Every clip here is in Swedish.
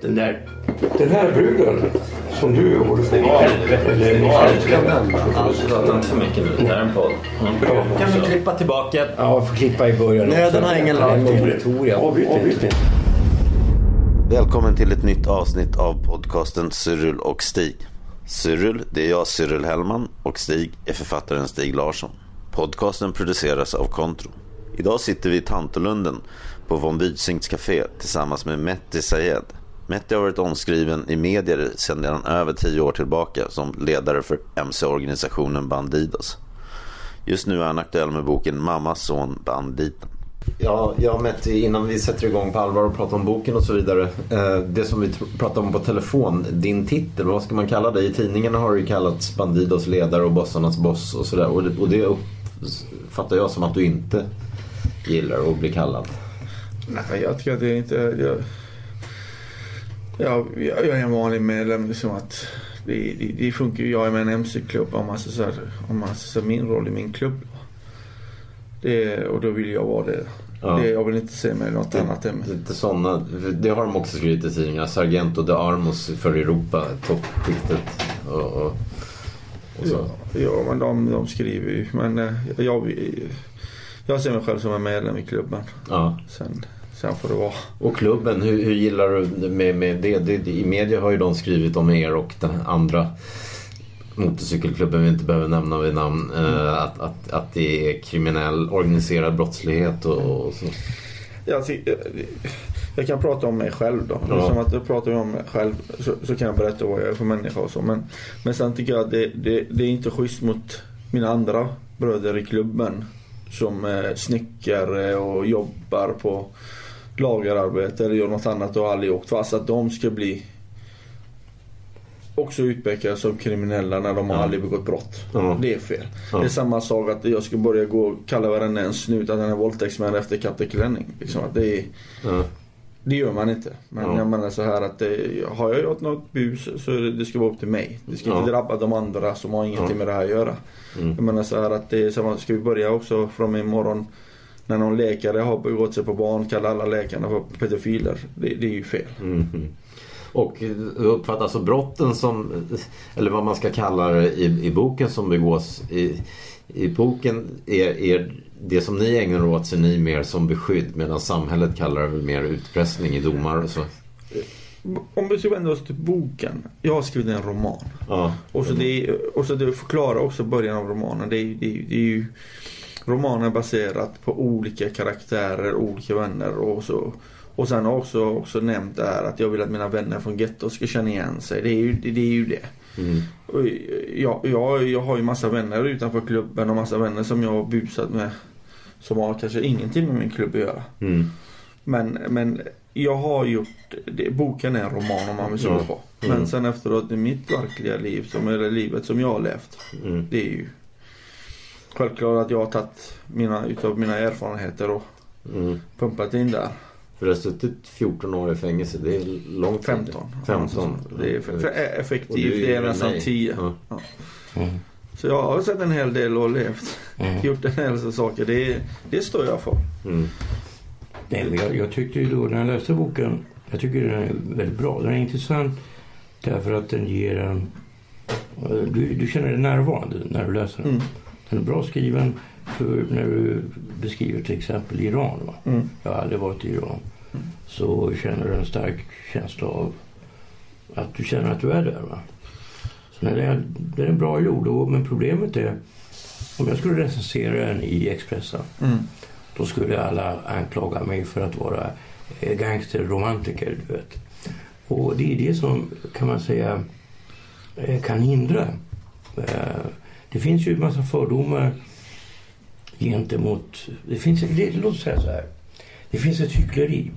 Den där... Den här bruden som du håller på Prata inte för mycket nu. Det här är en podd. Kan vi klippa tillbaka? Ja, jag får klippa i början. Nej, den har ingen inte. Välkommen till ett nytt avsnitt av podcasten Cyril och Stig. Cyril, det är jag Cyril Hellman och Stig är författaren Stig Larsson. Podcasten produceras av Kontro. Idag sitter vi i Tantolunden på von Wydsinks café tillsammans med Metti Sayed. Metti har varit omskriven i medier sedan över tio år tillbaka som ledare för MC-organisationen Bandidos. Just nu är han aktuell med boken Mammas son Banditen. Ja, jag Metti, innan vi sätter igång på allvar och pratar om boken och så vidare. Eh, det som vi pratade om på telefon, din titel, vad ska man kalla det? I tidningarna har ju kallats Bandidos ledare och bossarnas boss och sådär. Och det, och det uppfattar jag som att du inte gillar att bli kallad. Nej, jag tycker att det är inte... Jag, jag, jag är en vanlig medlem. Liksom att det, det, det funkar ju. Jag är med i en MC-klubb om man säga, om man min roll i min klubb. Det, och då vill jag vara det. Ja. det jag vill inte se mig något annat än Lite sådana, det har de också skrivit i tidningarna. Sargento de Armos för Europa, toppskiktet. Och, och, och så. Ja, ja men de, de skriver ju. Men eh, jag, jag ser mig själv som en medlem i klubben. Ja. Sen, sen får det vara. Och klubben, hur, hur gillar du med, med det? det? det- I media har ju de skrivit om er och den andra motorcykelklubben vi inte behöver nämna vid namn. Eh, att, att, att det är kriminell organiserad brottslighet och, och så. Jag, ty- jag, jag kan prata om mig själv då. Ja. Som att jag pratar om mig själv så, så kan jag berätta vad jag är för människa och så. Men, men sen tycker jag att det, det, det är inte schysst mot mina andra bröder i klubben. Som är snickare och jobbar på lagerarbete eller gör något annat och aldrig åkt fast. Att de ska bli också utpekade som kriminella när de har Ja. aldrig begått brott. Ja. Det är fel. Ja. Det är samma sak att jag ska börja gå och kalla varenda en snut att han är våldtäktsman efter Katte Klänning. Liksom det, är, det gör man inte. Men Ja. jag menar så här att det, har jag gjort något bus så det, det ska vara upp till mig. Det ska inte drabba de andra som har ingenting med det här att göra. Mm. Jag menar så här att det är samma, ska vi börja också från imorgon när någon läkare har begått sig på barn kallar alla läkarna för pedofiler. Det, det är ju fel. Mhm. Och du uppfattar alltså brotten som, eller vad man ska kalla det i, i boken som begås i, i boken är, är det som ni ägnar åt ser ni mer som beskydd medan samhället kallar det mer utpressning i domar och så. Om vi ska vända oss till boken. Jag har skrivit en roman. Ja. Och så, det, och så det förklarar också början av romanen. Det är, det är, det är ju romanen är baserat på olika karaktärer, olika vänner och så. Och sen har jag också, också nämnt det här att jag vill att mina vänner från getto ska känna igen sig. Det är ju det. det, är ju det. Mm. Jag, jag, jag har ju massa vänner utanför klubben och massa vänner som jag har busat med. Som har kanske ingenting med min klubb att göra. Mm. Men, men jag har gjort, det, boken är en roman om man vill så på. Mm. Men sen efteråt i mitt verkliga liv, som är det livet som jag har levt. Mm. Det är ju självklart att jag har tagit mina, utav mina erfarenheter och Mm. pumpat in där. För du har suttit 14 år i fängelse, det är långt. 15. 15. Det är för, effektivt, det är nästan nej. 10. Ja. Ja. Mm. Så jag har sett en hel del och levt. Mm. Gjort en hel del saker. Det, det står jag för. Mm. Nej, jag, jag tyckte ju då när jag läste boken, jag tycker den är väldigt bra. Den är intressant därför att den ger en... Du, du känner dig närvarande när du läser den. Mm. Den är bra skriven för när du beskriver till exempel Iran. Va? Mm. Jag har aldrig varit i Iran. Så känner du en stark känsla av att du känner att du är där. Va? Så den är, den är bra gjord. Och, men problemet är om jag skulle recensera den i Expressen Mm. då skulle alla anklaga mig för att vara eh, gangsterromantiker, du vet. Och det är det som, kan man säga, eh, kan hindra. Eh, Det finns ju en massa fördomar gentemot... Det finns, det, låt oss säga så här. Det finns ett hyckleri.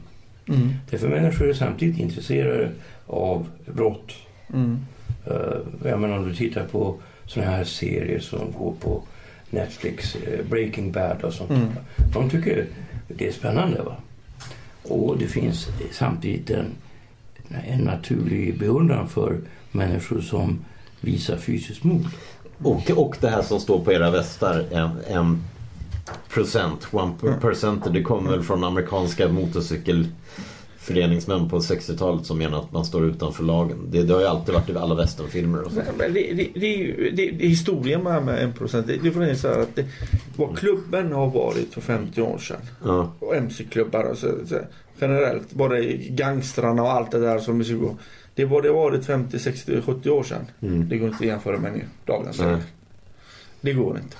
Mm. Därför människor är samtidigt intresserade av brott. Mm. Uh, jag menar om du tittar på sådana här serier som går på Netflix, uh, Breaking Bad och sånt. Mm. De tycker det är spännande. va Och det finns samtidigt en, en naturlig beundran för människor som visar fysiskt mod. Och, och det här som står på era västar, en, en procent, one percent, det kommer väl från amerikanska motorcykelföreningsmän på 60-talet som menar att man står utanför lagen. Det, det har ju alltid varit i alla västernfilmer och så. Men det, det, det, är det, det, historien med, med 1% det, det får jag säga att det, vad klubben har varit för 50 år sedan. Ja. Och MC-klubbar och så, så, generellt. Både gangstrarna och allt det där som vi ska gå. Det var det varit 50, 60, 70 år sedan. Mm. Det går inte att jämföra med nu, dagens läge. Det går inte.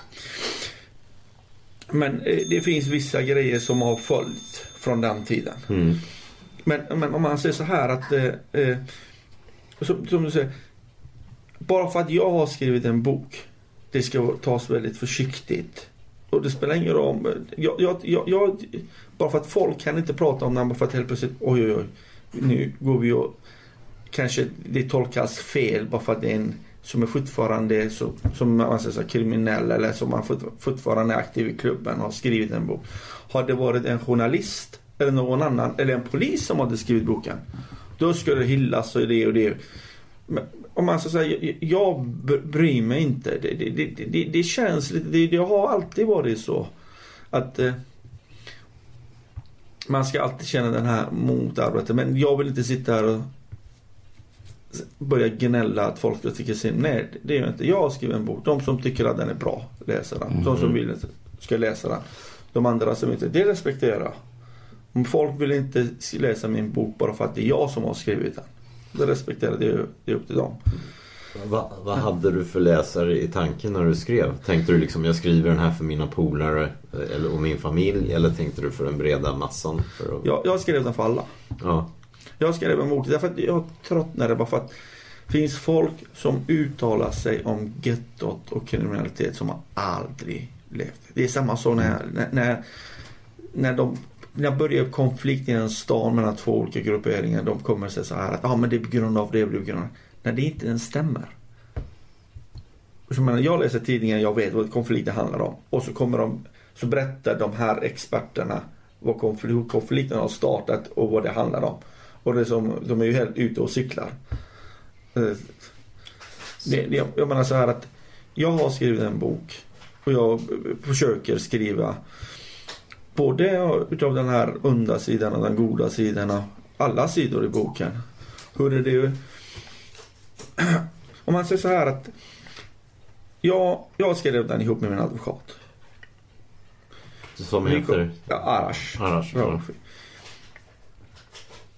Men eh, det finns vissa grejer som har följt från den tiden. Mm. Men, men om man säger så här att eh, eh, som, som du säger. Bara för att jag har skrivit en bok. Det ska tas väldigt försiktigt. Och det spelar ingen roll. Jag, jag, jag, jag, bara för att folk kan inte prata om det bara för att helt plötsligt oj oj oj. Nu går vi och kanske det tolkas fel bara för att det är en som är fortfarande så, som man säger så, kriminell eller som man fortfarande är aktiv i klubben och har skrivit en bok. Har det varit en journalist eller någon annan eller en polis som hade skrivit boken. Då skulle det hyllas och det och det. Men om man så säga, jag, bryr mig inte. Det, det, det, det, det känns lite, det, det har alltid varit så. Att eh, man ska alltid känna den här motarbetet. Men jag vill inte sitta här och börja gnälla att folk tycka sin. Nej, det gör jag inte. Jag har skrivit en bok. De som tycker att den är bra läser den. De som vill ska läsa den. De andra som inte. Det respekterar jag. Om folk vill inte läsa min bok bara för att det är jag som har skrivit den. Det respekterar jag. Det är, det är upp till dem. Va, vad hade du för läsare i tanken när du skrev? Tänkte du liksom jag skriver den här för mina polare eh, eller, och min familj eller tänkte du för den breda massan? Att, Jag, jag skrev den för alla. ja. Jag skrev en bok därför att jag tröttnade bara för att det finns folk som uttalar sig om gettot och kriminalitet som har aldrig levt. Det är samma sak när, när, när, när de när börjar konflikt i en stan mellan två olika grupperingar. De kommer att säga så här att ah, men det är på grund av det, det är på grund av det. När det inte ens stämmer. Så jag, menar, jag läser tidningen, jag vet vad konflikten handlar om. Och så kommer de, så berättar de här experterna vad konflikt, hur konflikten har startat och vad det handlar om. Och det är som, de är ju helt ute och cyklar. Eh, Det, det, jag menar så här att jag har skrivit en bok och jag försöker skriva både utav den här onda sidan och den goda sidan och alla sidor i boken. Hur är det Om man säger så här att jag, jag skrev den ihop med min advokat. Som heter? Ja, Arash. Arash, ja.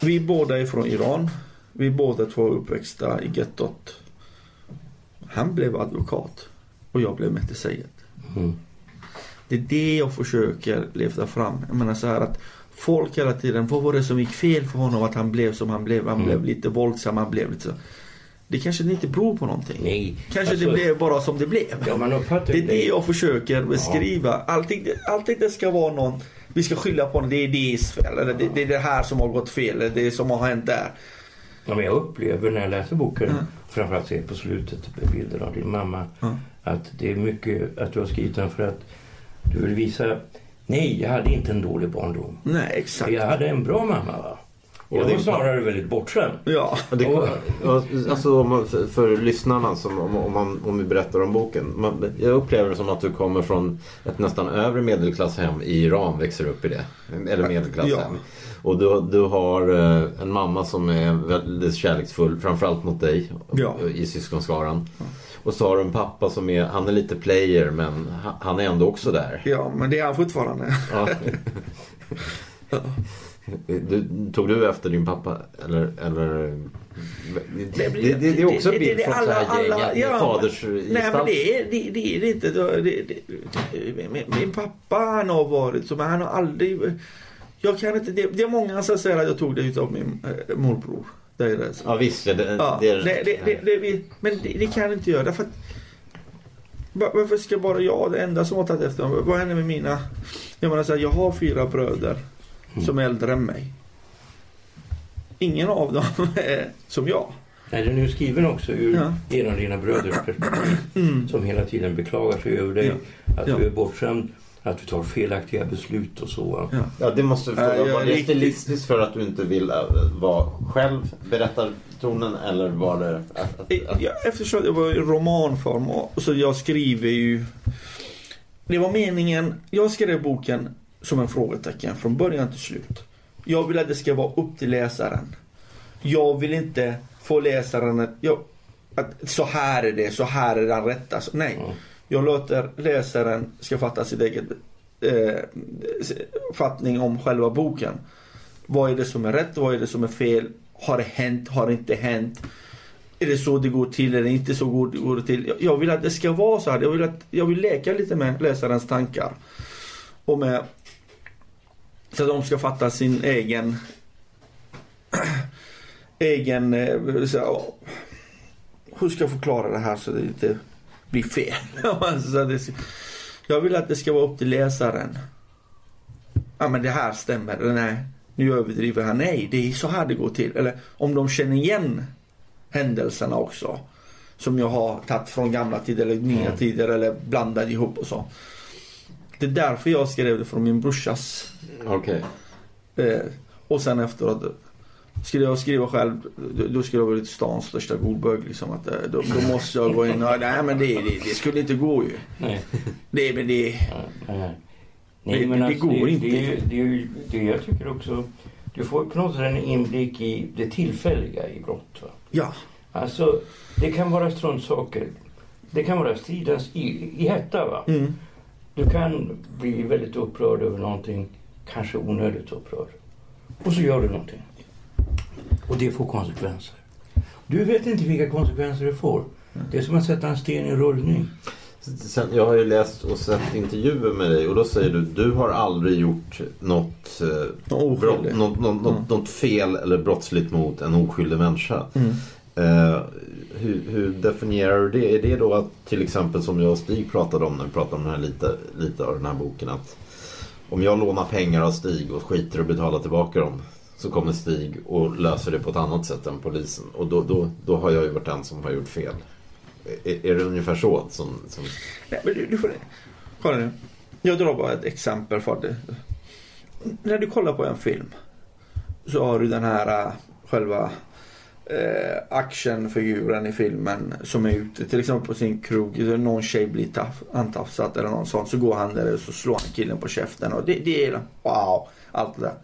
Vi båda är från Iran. Vi båda två uppväxta i gettot. Han blev advokat och jag blev Mehdi Sayed. Mm. Det är det jag försöker lyfta fram. Jag menar så här att folk hela tiden, vad var det som gick fel för honom att han blev som han blev? Han Mm. blev lite våldsam, han blev lite så. Det kanske inte beror på någonting. Nej. Kanske Alltså, det blev bara som det blev. Ja, Det är det jag försöker beskriva. Allting, allting det ska vara någon, vi ska skylla på någon, det är det fel, eller det, det är det här som har gått fel, eller det som har hänt där. Ja, men jag upplever när jag läser boken, Mm. framförallt ser på slutet bilder av din mamma, Mm. att det är mycket att du har skrivit den för att du vill visa, nej, jag hade inte en dålig barndom. Nej, exakt. Jag hade en bra mamma. Va? Och Jag var snarare väldigt bortskämd. Ja. Ja, Det, alltså om man- för, för lyssnarna som, om, om, man, om vi berättar om boken. Man, jag upplever det som att du kommer från ett nästan övre medelklasshem i Iran, växer upp i det. Eller medelklasshem. Ja. Och du, du har eh, en mamma som är väldigt kärleksfull, framförallt mot dig Ja. i syskonskaran. Och så har du en pappa som är, han är lite player men han- han är ändå också där. ja, men det är han fortfarande. Ja. Du, tog du efter din pappa? Eller, eller... Det, det, det, är också en bild från här gänget, ja, faders Nej men det är det, det, är det inte. Min, min pappa han har varit så men han har aldrig Jag kan inte, det, är många som säger att jag tog det utav min äh, morbror. Det är det. Ja visst, det, Ja, det, men det, kan jag inte göra därför att Va- Varför ska bara jag, det enda som har tagit efter dem? Vad händer med mina? Jag menar så här, jag har fyra bröder som är äldre än mig. Ingen av dem är som jag. Nej, den är skriven också ur Ja. en av dina bröders perspektiv. Som hela tiden beklagar sig över dig. Att Ja. du är bortskämd, att du tar felaktiga beslut och så. Ja. Ja, det måste Nej, fråga. jag är Var det stilistiskt för att du inte vill äh, vara själv berättartonen eller var det att, att, att, Ja, eftersom det var i romanform och- så jag skriver ju... Det var meningen, jag skrev boken som en frågetecken från början till slut. Jag vill att det ska vara upp till läsaren. Jag vill inte få läsaren att, jag, att så här är det, så här är den rätta. Så, nej. Mm. Jag låter läsaren ska fatta sitt eget eh, fattning om själva boken. Vad är det som är rätt? Vad är det som är fel? Har det hänt? Har det inte hänt? Är det så det går till? Är det inte så går det går till? Jag- Jag vill att det ska vara så här. Jag vill, att, jag vill leka lite med läsarens tankar. Och med så de ska fatta sin egen egen eh, så, hur ska jag förklara det här så det inte blir fel? så det, jag vill att det ska vara upp till läsaren. Ja men det här stämmer, eller nej, nu överdriver han. Nej, det är så här det går till. Eller om de känner igen händelserna också. Som jag har tagit från gamla tider eller nya Mm. tider eller blandat ihop och så. Det är därför jag skrev det från min brorsas Okej. Eh, och sen efteråt skulle jag skriva själv, då, skulle jag vara lite stans största godbög liksom. Att, eh, då, då måste jag gå in och, nej men det, det, det skulle inte gå ju. Nej. Det, men det, nej. Nej, Det- men det alltså, går det, inte. Det, det, det jag tycker också, du får på något sätt en inblick i det tillfälliga i brott. Va? ja. Alltså, det kan vara struntsaker. Det kan vara stridens i, i hetta. Va? Mm. Du kan bli väldigt upprörd över någonting, kanske onödigt upprörd. Och så gör du någonting. Och det får konsekvenser. Du vet inte vilka konsekvenser det får. Det är som att sätta en sten i rullning. Sen, jag har ju läst och sett intervjuer med dig och då säger du du har aldrig gjort något, eh, Något brott, något, något, något, något fel eller brottsligt mot en oskyldig människa. Mm. Eh, hur, hur definierar du det? Är det då att till exempel som jag och Stig pratade om när vi pratade om den här lite, lite av den här boken att om jag lånar pengar av Stig och skiter och betalar tillbaka dem så kommer Stig och löser det på ett annat sätt än polisen och då, då, då har jag ju varit den som har gjort fel. Är, är det ungefär så? Som, som... Nej, men du, du får, kolla nu. Jag drar bara ett exempel för det. När du kollar på en film så har du den här äh, själva actionfiguren i filmen som är ute till exempel på sin krog. Någon tjej blir taff, antafsad eller någon sån. Så går han där och så slår han killen på käften. Och det, det är wow, allt det där.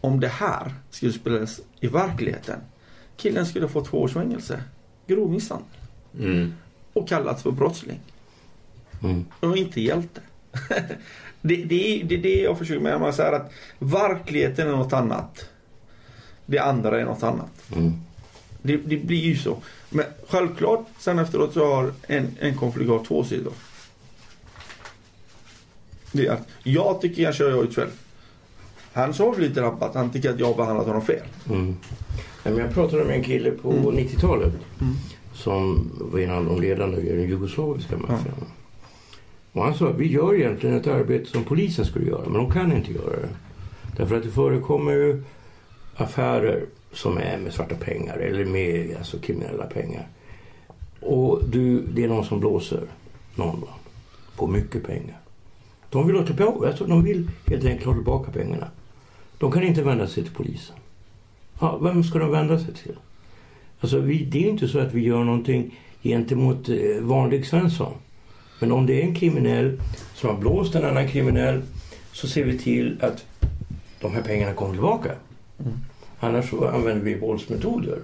Om det här skulle spelas i verkligheten. Killen skulle få två års fängelse. Grov misshandel. Mm. Och kallats för brottsling Mm. och inte hjälte. det, det, är, det är det jag försöker med. Man säger att verkligheten är något annat. Det andra är något annat. Mm. Det, det blir ju så. Men självklart, sen efteråt så har en, en konflikt har två sidor. Det är att jag tycker jag har gjort fel. Han som har blivit drabbad, han tycker att jag har behandlat honom fel. Mm. Nej, men jag pratade med en kille på Mm. 90-talet Mm. som var en av de ledande i den jugoslaviska maffian. Och han sa att vi gör egentligen ett arbete som polisen skulle göra, men de kan inte göra det. Därför att det förekommer ju affärer som är med svarta pengar eller med alltså, kriminella pengar. Och du, det är någon som blåser någon på mycket pengar. De vill ha tillbaka, alltså, de vill helt enkelt ha tillbaka pengarna. De kan inte vända sig till polisen. Ja, vem ska de vända sig till? Alltså, vi, det är inte så att vi gör någonting gentemot eh, vanlig Svensson. Men om det är en kriminell som har blåst en annan kriminell så ser vi till att de här pengarna kommer tillbaka. Annars så använder vi våldsmetoder.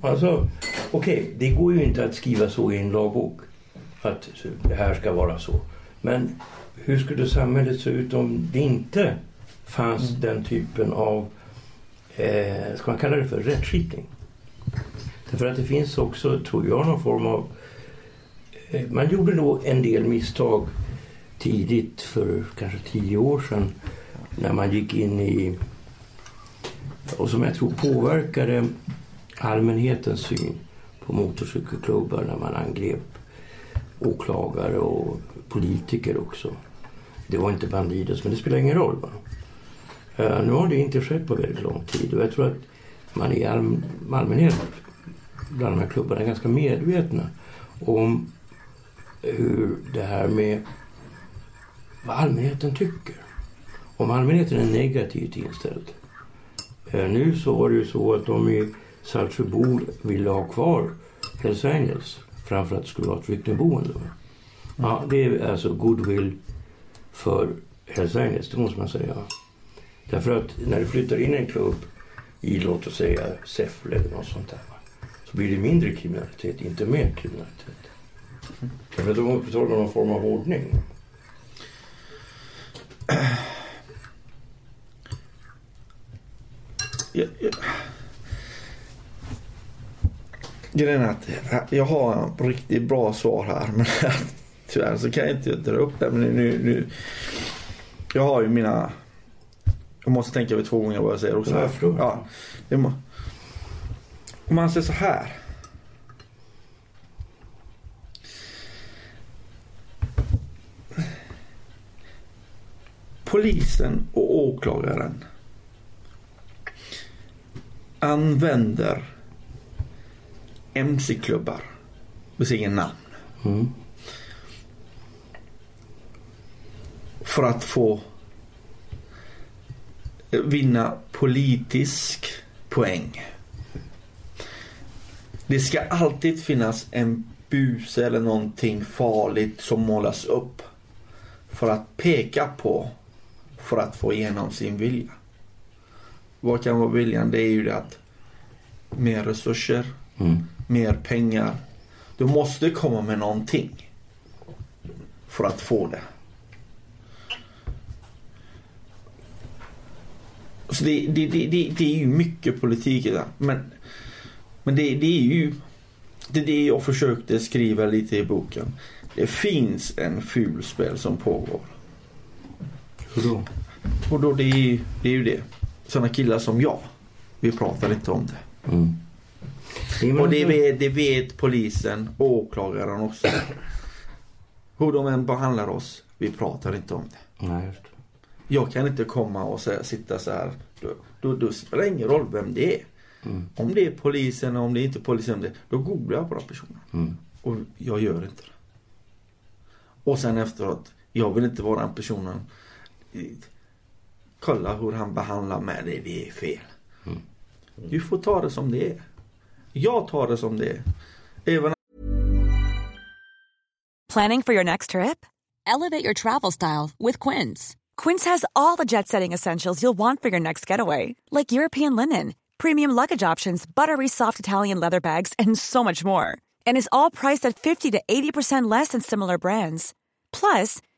Alltså, okej, det går ju inte att skriva så i en lagbok. Att det här ska vara så. Men hur skulle samhället se ut om det inte fanns den typen av, eh, ska man kalla det för rättskipning? Därför att det finns också, tror jag, någon form av... Eh, man gjorde då en del misstag tidigt, för kanske tio år sedan, när man gick in i... Och som jag tror påverkade allmänhetens syn på motorcykelklubbar när man angrep åklagare och politiker också. Det var inte Bandidos, men det spelar ingen roll. Va? Eh, nu har det inte skett på väldigt lång tid och jag tror att man i allmänhet bland de här klubbarna är ganska medvetna om hur det här med vad allmänheten tycker. Om allmänheten är negativt inställd. Uh, nu så var det ju så att de i Saltsjöbo ville ha kvar Hells Angels framför att det skulle vara ett flyktingboende. Ja, det är alltså goodwill för Hells Angels, det måste man säga. Därför att när du flyttar in en klubb i, låt oss säga, Säffle eller något sånt där. Så blir det mindre kriminalitet, inte mer kriminalitet. Därför att de upprätthåller någon form av ordning. Jag, jag... Grejen är att jag har en riktigt bra svar här men tyvärr så kan jag inte dra upp det. Men nu, nu, jag har ju mina... Jag måste tänka över två gånger vad jag säger också. Förstår. Ja, det må, om man säger så här. Polisen och åklagaren använder mc-klubbar med sina namn. Mm. För att få vinna politisk poäng. Det ska alltid finnas en buse eller någonting farligt som målas upp. För att peka på. För att få igenom sin vilja. Vad kan vara viljan? Det är ju det att mer resurser, Mm. mer pengar. Du måste komma med någonting. För att få det. Så det, det, det, det, är ju mycket politik i det. Men, men det, är ju det är det jag försökte skriva lite i boken. Det finns en fulspel som pågår. Hur då? Och då det är, det är ju det. Sådana killar som jag. Vi pratar inte om det. Mm. Och det vet, det vet polisen och åklagaren också. Hur de än behandlar oss. Vi pratar inte om det. Nej. Jag kan inte komma och säga, sitta så här. Då, då, då spelar det ingen roll vem det är. Mm. Om det är polisen och om det inte är polisen. det- Då googlar jag på den personen. Mm. Och jag gör inte det. Och sen efteråt. Jag vill inte vara den personen. Kolla hur han behandlar mig. Det, det är fel. Mm. Du får ta det som det är. Jag tar det som det är. Även Planning for your next trip? Elevate your travel style with Quince. Quince has all the jet setting essentials you'll want for your next getaway, like European linen, premium luggage options, buttery soft Italian leather bags, and so much more. And is all priced at 50 to 80% less than similar brands. Plus,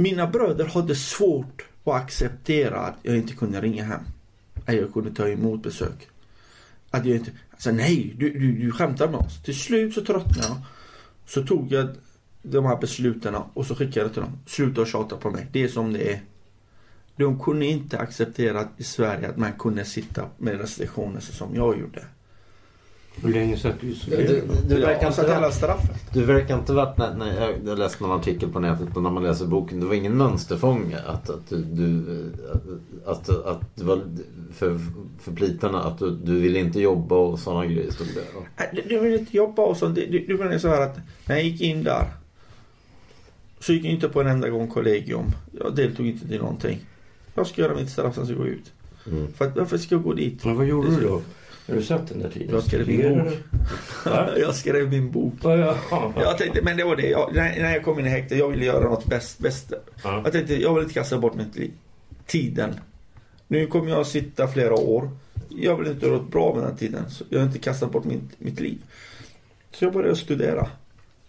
Mina bröder hade svårt att acceptera att jag inte kunde ringa hem. Att jag kunde ta emot besök. Att jag inte... Alltså nej, du, du, du skämtar med oss. Till slut så tröttnade jag. Så tog jag de här besluten och så skickade jag till dem. Sluta tjata på mig. Det är som det är. De kunde inte acceptera i Sverige att man kunde sitta med restriktioner så som jag gjorde. Hur länge satt du Du, isolerad? du, Jag verkar satt inte hela straffet. du verkar inte varit, när, när jag, läste någon artikel på nätet och när man läser boken, det var ingen mönsterfånge att, att du, du att, att, att det var för, för plitarna att du, du ville inte jobba och sådana grejer stod det. Du, du vill inte jobba och så. Du, du, du menar så här att när jag gick in där. Så gick jag inte på en enda gång kollegium. Jag deltog inte i någonting. Jag ska göra mitt straff, sen ska jag gå ut. Mm. För att, varför ska jag gå dit? Men vad gjorde du då? När du satt den där tiden? Jag skrev min bok. jag skrev min bok. Ja, ja, ja. Jag tänkte, men det var det. Jag, när, jag kom in i häktet, jag ville göra något bäst, bäst. Ja. Jag tänkte, jag vill inte kasta bort mitt liv. Tiden. Nu kommer jag att sitta flera år. Jag vill inte göra något bra med den tiden. Så jag har inte kastat bort mitt, mitt liv. Så jag började studera.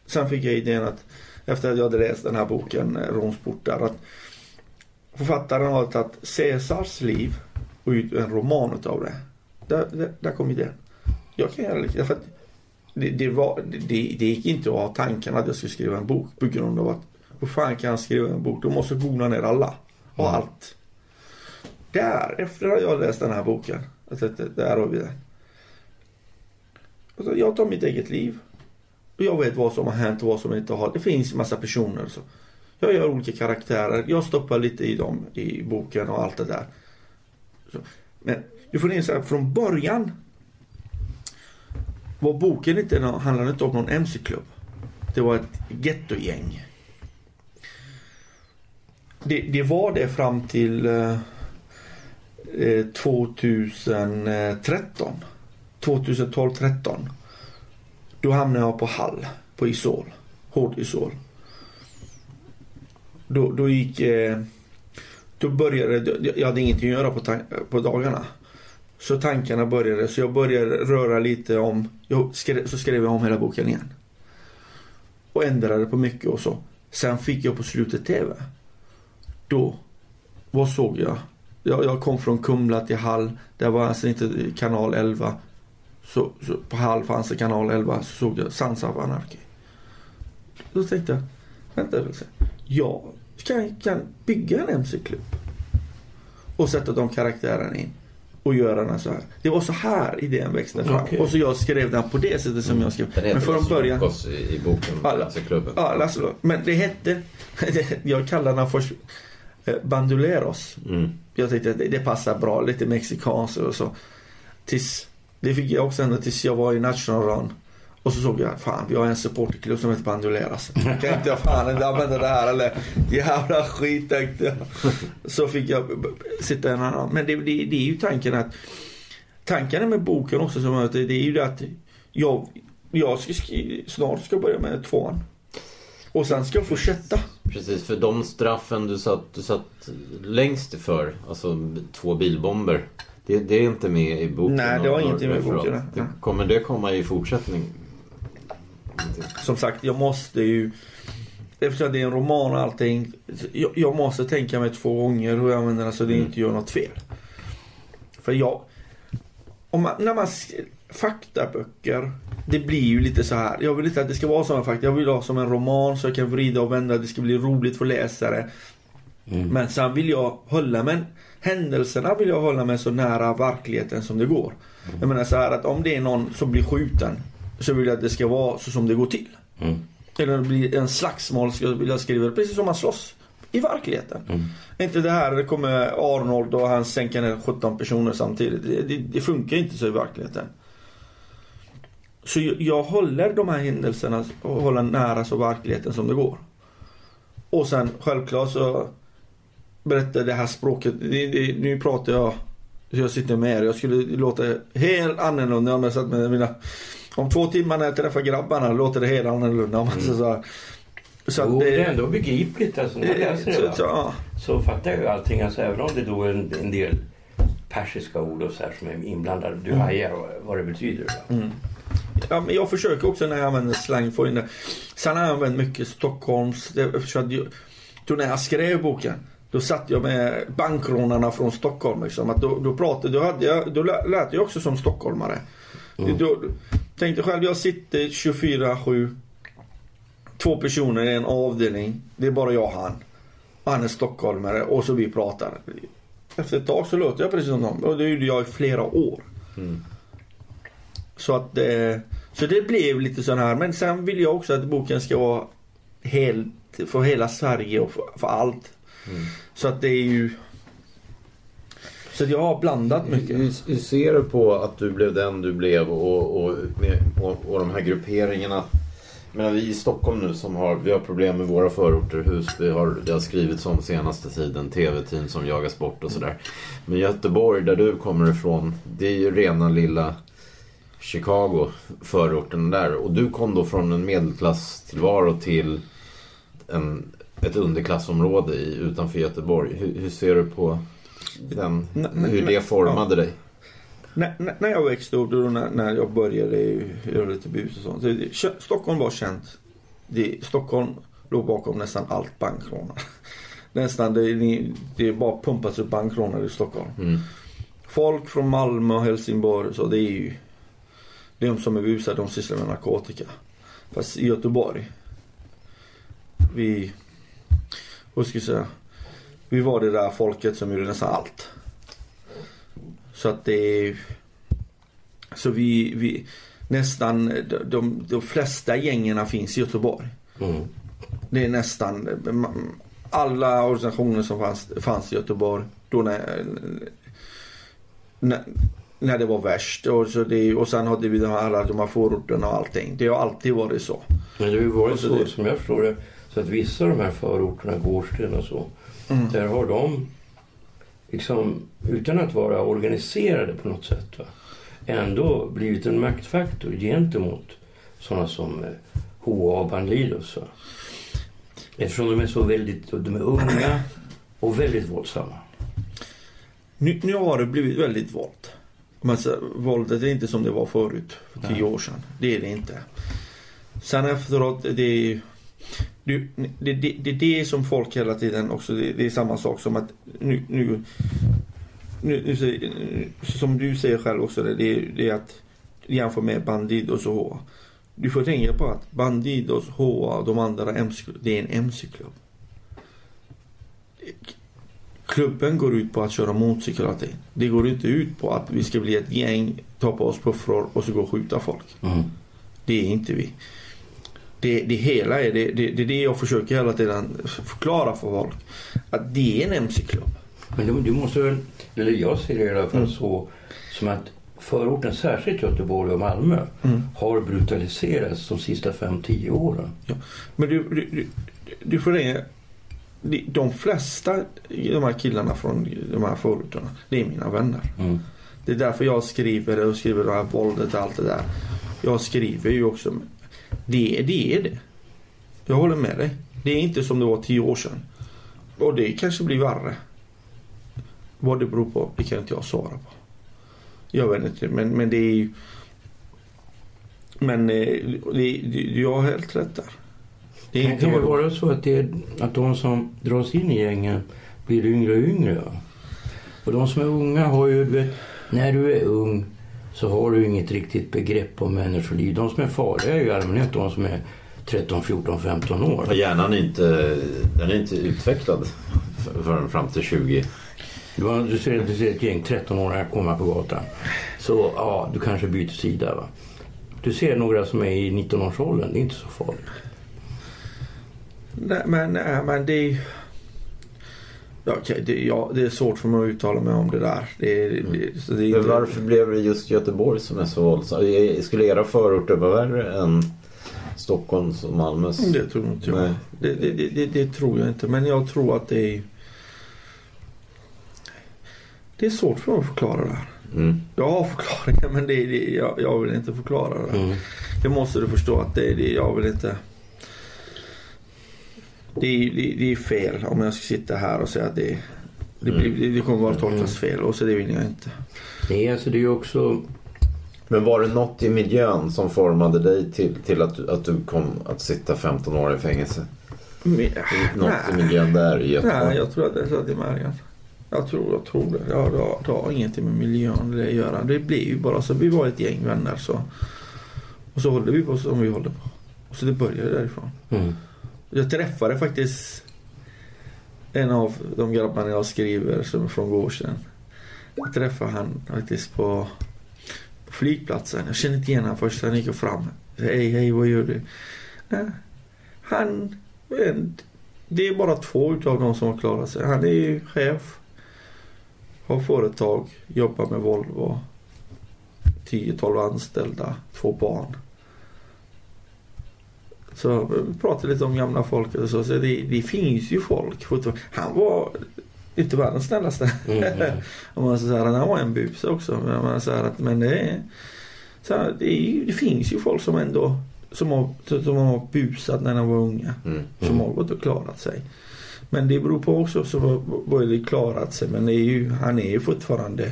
Sen fick jag idén att efter att jag hade läst den här boken, eh, Romsportar, att författaren har tagit Caesars liv och gjort en roman utav det. Där, där, där kom idén. Jag kan göra att det, det, var, det, det gick inte att ha tanken att jag skulle skriva en bok på grund av att hur fan kan jag skriva en bok? Då måste jag googla ner alla och Mm. allt. Där, efter att jag läst den här boken, där har vi det. Och så jag tar mitt eget liv. Och jag vet vad som har hänt och vad som inte har. Det finns massa personer. Så. Jag gör olika karaktärer. Jag stoppar lite i dem i boken och allt det där. Så. Men du får inse att från början var boken inte, handlade inte om någon MC-klubb. Det var ett gettogäng. Det, det var det fram till eh, eh 2013. 2012-13. Då hamnade jag på Hall, på Isol. Hård Isol. Då, då gick... Eh, då började... Jag hade ingenting att göra på, på dagarna. Så tankarna började, så jag började röra lite om... Jag skrev, så skrev jag om hela boken igen. Och ändrade på mycket och så. Sen fick jag på slutet TV. Då, vad såg jag? Jag, jag kom från Kumla till Hall. Där var alltså inte kanal 11. Så, så på Hall fanns det kanal 11. Så såg jag Sansa of Anarchy. Då tänkte jag, vänta lite. Jag kan, kan bygga en MC-klubb. Och sätta de karaktärerna in. Och göra den så här. Det var så här idén växte fram. Okej. Och så jag skrev den på det sättet som jag skrev. Den heter Men från Lasse början. I, boken, Alla. alltså klubben. Ja, Laszlo. Men det hette... jag kallade den först eh, Bandoleros. Mm. Jag tänkte att det, det passar bra, lite mexikanskt och så. Tills, det fick jag också ända tills jag var i National Run. Och så såg jag, fan vi har en supporterklubb som heter Bandoleras. Kan inte jag fan inte använda det här eller? Jävla skit tänkte jag. Så fick jag sitta en annan. Men det, det, det är ju tanken att Tanken med boken också som att det, är ju det att jag, jag ska snart ska börja med tvåan. Och sen ska jag fortsätta. Precis, för de straffen du satt, du satt längst för, alltså två bilbomber. Det, det är inte med i boken. Nej, det har ingenting med boken. Det, kommer det komma i fortsättning? Som sagt, jag måste ju Eftersom det är en roman och allting Jag, jag måste tänka mig två gånger hur jag använder den så det inte gör något fel. För jag om man, När man faktaböcker Det blir ju lite så här. Jag vill inte att det ska vara som en fakta. Jag vill ha som en roman så jag kan vrida och vända. Det ska bli roligt för läsare. Men sen vill jag hålla mig Händelserna vill jag hålla mig så nära verkligheten som det går. Jag menar så här att om det är någon som blir skjuten så vill jag att det ska vara så som det går till. Mm. Eller det blir en slagsmål så vill jag skriva precis som man slåss i verkligheten. Inte det här det kommer Arnold och han sänker ner 17 personer samtidigt. Det, det, det funkar inte så i verkligheten. Så jag, jag håller de här händelserna och håller nära så verkligheten som det går. Och sen självklart så berättar det här språket. Det, det, nu pratar jag jag sitter med er. Jag skulle låta helt annorlunda om jag satt med mina... Om två timmar när jag träffar grabbarna låter det helt annorlunda. Om man säger så. Så Jo, det är ändå begripligt alltså när man läser det. så, ja. Så fattar jag ju allting. Alltså, även om det då är en, en del persiska ord och så här som är inblandade. Du hajar vad- vad det betyder. Va? Ja, men jag försöker också när jag använder slang få in det. Sen har jag använt mycket Stockholms... Det, då när jag skrev boken då satt jag med bankrånarna från Stockholm. Liksom. Att då, då, pratade, då, hade jag, då lä- lät jag också som stockholmare. Då, tänkte själv, jag sitter 24-7. Två personer i en avdelning. Det är bara jag och han. Han är stockholmare och så vi pratar. Efter ett tag så låter jag precis som dem. Och det gjorde jag i flera år. Så att eh, Så det blev lite sån här. Men sen vill jag också att boken ska vara helt för hela Sverige och för, för allt. Så att det är ju Så jag har blandat mycket. Hur, hur ser du på att du blev den du blev och, och, och, och de här grupperingarna? Men vi i Stockholm nu som har, vi har problem med våra förorter, hus, vi har, det har skrivits om senaste tiden, tv-team som jagas bort och sådär. Men Göteborg, där du kommer ifrån, det är ju rena lilla Chicago, förorten där. Och du kom då från en medelklasstillvaro till en, ett underklassområde i, utanför Göteborg. Hur, hur ser du på den, hur det formade dig? När, när jag växte upp, då när, när jag började göra lite bus och sånt. Så, Stockholm var känt. Det, Stockholm låg bakom nästan allt bankrån. Nästan, det, det är bara pumpats upp bankrånare i Stockholm. Mm. Folk från Malmö och Helsingborg, så det är ju de som är busade, de sysslar med narkotika. Fast i Göteborg, vi, vad ska jag säga, vi var det där folket som gjorde nästan allt. Så att det så vi, vi nästan, de, de, flesta gängerna finns i Göteborg. Mm. Det är nästan alla organisationer som fanns, fanns i Göteborg då när, när, när det var värst. Och, så det, och sen hade vi de här, alla de här förorterna och allting. Det har alltid varit så. Men det har ju varit så så, det- som jag förstår det, så att vissa av de här förorterna, Gårdsten och så, Mm. där har de, liksom, utan att vara organiserade på något sätt, va, ändå blivit en maktfaktor gentemot sådana som eh, HA och Bandidos. Va. Eftersom de är så väldigt, de är unga och väldigt våldsamma. Nu, nu har det blivit väldigt våld. Men så, våldet är inte som det var förut, för tio Nej. år sedan. Det är det inte. Sen efteråt, det är du, det, det, det är det som folk hela tiden också, det, det är samma sak som att nu, nu, nu, som du säger själv också, det, det, är- det är att jämföra med Bandidos och HA. Du får tänka på att Bandidos, HA och de andra MC, det är en MC-klubb. Klubben går ut på att köra motorcykel hela tiden. Det går inte ut på att vi ska bli ett gäng, ta på oss puffror och så gå och skjuta folk. Mm. Det är inte vi. Det, det hela är det, det, det är det jag försöker hela tiden förklara för folk. Att det är en MC-klubb. Men du, du måste väl, eller jag ser det i alla fall Mm. så, som att förorten, särskilt Göteborg och Malmö, Mm. har brutaliserats de sista 5-10 åren. Men du, du, du, du får det. de- flesta de här killarna från de här förorterna, det är mina vänner. Mm. Det är därför jag skriver och skriver det här våldet och allt det där. Jag skriver ju också. Det, det är det. Jag håller med dig. Det är inte som det var tio år sedan. Och det kanske blir värre. Vad det beror på, det kan inte jag svara på. Jag vet inte, men, men det är ju... Men eh, det, jag har helt rätt där. Det kan vad det- vara så att, det att de som dras in i gängen blir yngre och yngre. Och de som är unga har ju, vet, när du är ung så har du inget riktigt begrepp om människoliv. De som är farliga är ju i allmänhet de som är 13, 14, 15 år. Och hjärnan är inte, den är inte utvecklad förrän fram till 20. Du, har- du, ser, du ser ett gäng 13-åringar komma på gatan. Så ja, du kanske byter sida. Va? Du ser några som är i 19-årsåldern. Det är inte så farligt. Nej, men, nej, men det är... Ja, okej, det, ja, det är svårt för mig att uttala mig om det där. Det, det, så det Men inte, varför blev det just Göteborg som är så våldsam? Skulle era förorter vara värre än Stockholms och Malmös? det tror inte jag. Det, det, det, det, det tror jag inte. Men jag tror att det är... Det är svårt för mig att förklara det här. Mm. Jag har förklaringar men det, det, jag, jag vill inte förklara det. Mm. Det måste du förstå att det, det jag vill inte... Det, är- det, det är fel om jag ska sitta här och säga att det, det, blir, det, det kommer bara tolkas fel och så det vill jag inte. Nej, alltså det är också... Men var det något i miljön som formade dig till, till att, att du kom att sitta 15 år i fängelse? Men, Något i miljön där i Göteborg? Nej, jag tror att det satt i märgen. Jag tror, jag tror det. Har, det, har, ingenting med miljön det att göra. Det blir ju bara så. Vi var ett gäng vänner så. Och så håller vi på som vi håller på. Och så det började därifrån. Mm. Jag träffade faktiskt en av de grabbarna jag skriver som är från Gårdsten. Jag träffade han faktiskt på, på flygplatsen. Jag kände inte igen honom först. Han gick fram. Hej, hej, vad gör du? Han... Det är bara två utav dem som har klarat sig. Han är ju chef. Har företag. Jobbar med Volvo. 10-12 anställda. Två barn. Så vi pratade lite om gamla folk och så. så det, det finns ju folk fortfarande. Han var inte världens snällaste. Mm. Om man säger att han var en bus också. Men, man säger att, men det, är, så här, det, är, det finns ju folk som ändå som har, som har busat när de var unga. Mm. Som har gått och klarat sig. Men det beror på också så vad- det klarat sig. Men är ju, han är ju fortfarande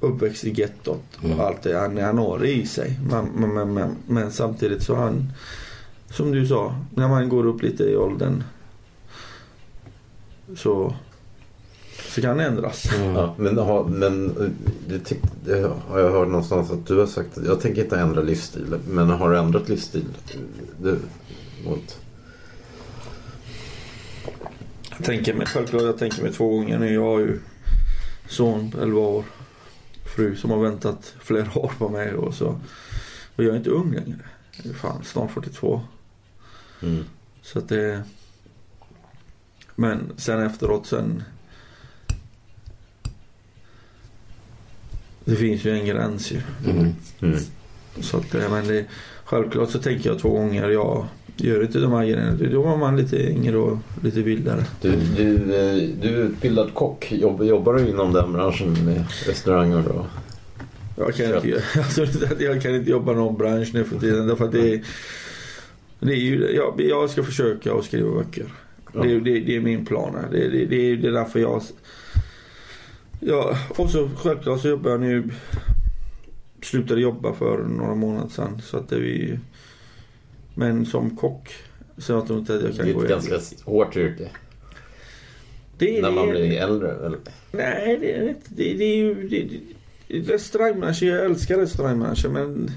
uppväxt i gettot. Mm. Och allt det, han, han har det i sig. Men, men, men, men samtidigt så han, som du sa, när man går upp lite i åldern så, så kan det ändras. Mm. Ja, men ha, men eh, det, tyck, det har jag hört någonstans att du har sagt att jag tänker inte ändra livsstil. Men har du ändrat livsstil? Du, mot, Jag tänker mig självklart, jag tänker mig två gånger nu. Jag har ju son på 11 år. Fru som har väntat flera år på mig och så. Och jag är inte ung längre. Fan snart 42. Mm. Så att det... Men sen efteråt sen... Det finns ju en gräns ju. Mm. Mm. Så att, men det, självklart så tänker jag två gånger. Jag gör inte de här grejerna. Då var man lite yngre och lite vildare. Du, du, eh, du är utbildad kock. Jobb, jobbar du inom den branschen med restauranger? Och... Jag kan, inte, alltså, jag kan inte jobba någon bransch nu för tiden. Därför att det, är- det är ju, jag, jag ska försöka att skriva böcker. Ja. Det, det, det är min plan. Det, det, det, är- det är därför jag... Ja, och så självklart så jobbar jag nu... Slutade jobba för några månader sedan. Så att det är vi... Men som kock så jag tror inte att jag Det kan är gå ett igen. ganska hårt yrke. Det är- När man det är- blir äldre. Eller? Nej, det är det inte. Det, det är ju... Det, det, restaurangbranschen, jag älskar restaurangbranschen men...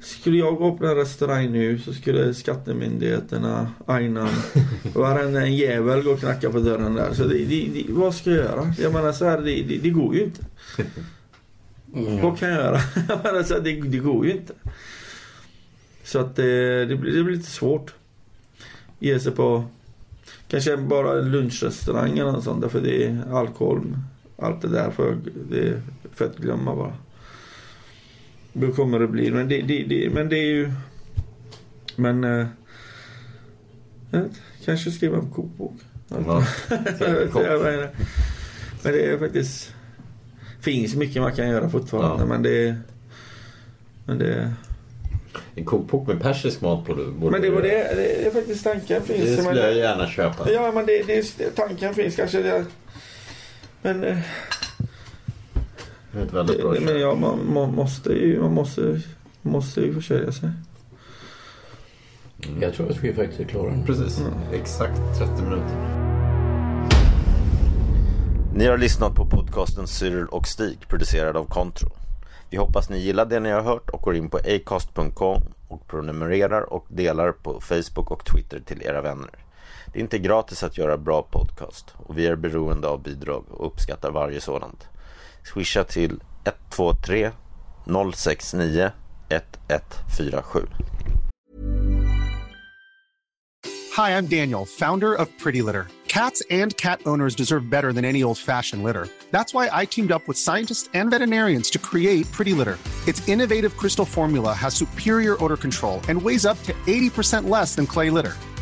Skulle jag öppna en restaurang nu så skulle skattemyndigheterna, Ainan, varenda en jävel gå och knacka på dörren där. Så det, det, det, vad ska jag göra? Jag menar så här, det, det, det går ju inte. Mm. Vad kan jag göra? Jag menar så här, det, det går ju inte. Så att det, det, blir, det blir lite svårt. Ge sig på kanske bara en lunchrestaurang eller något sånt. Därför det är alkohol. Allt det där. För det är för att glömma bara. Då kommer det bli. Men det, det, det, men det är ju... Men... Eh, jag vet, inte, kanske skriva en kokbok. Ja. Men det är faktiskt... Finns mycket man kan göra fortfarande. Ja. Men det... Men det... En kokbok med persisk mat på du. borde Men det var det, det är faktiskt tanken finns. Det skulle jag gärna köpa. Ja men det, det, det, tanken finns kanske. Det, men, eh, Det är ett väldigt bra det, men ja, man, man måste ju, man måste, måste ju försörja sig. Jag tror att vi faktiskt är klara. Precis. Exakt 30 minuter. Ni har lyssnat på podcasten Cyril och Stig producerad av Contro. Vi hoppas ni gillar det ni har hört och går in på acast.com och prenumererar och delar på Facebook och Twitter till era vänner. Det är inte gratis att göra bra podcast och vi är beroende av bidrag och uppskattar varje sådant. Swisha till 123 069 1147. Hi, I'm Daniel, founder of Pretty Litter. Cats and cat owners deserve better than any old fashioned litter. That's why I teamed up with scientists and veterinarians to create Pretty Litter. Its innovative crystal formula has superior odor control and weighs up to 80% less than clay litter.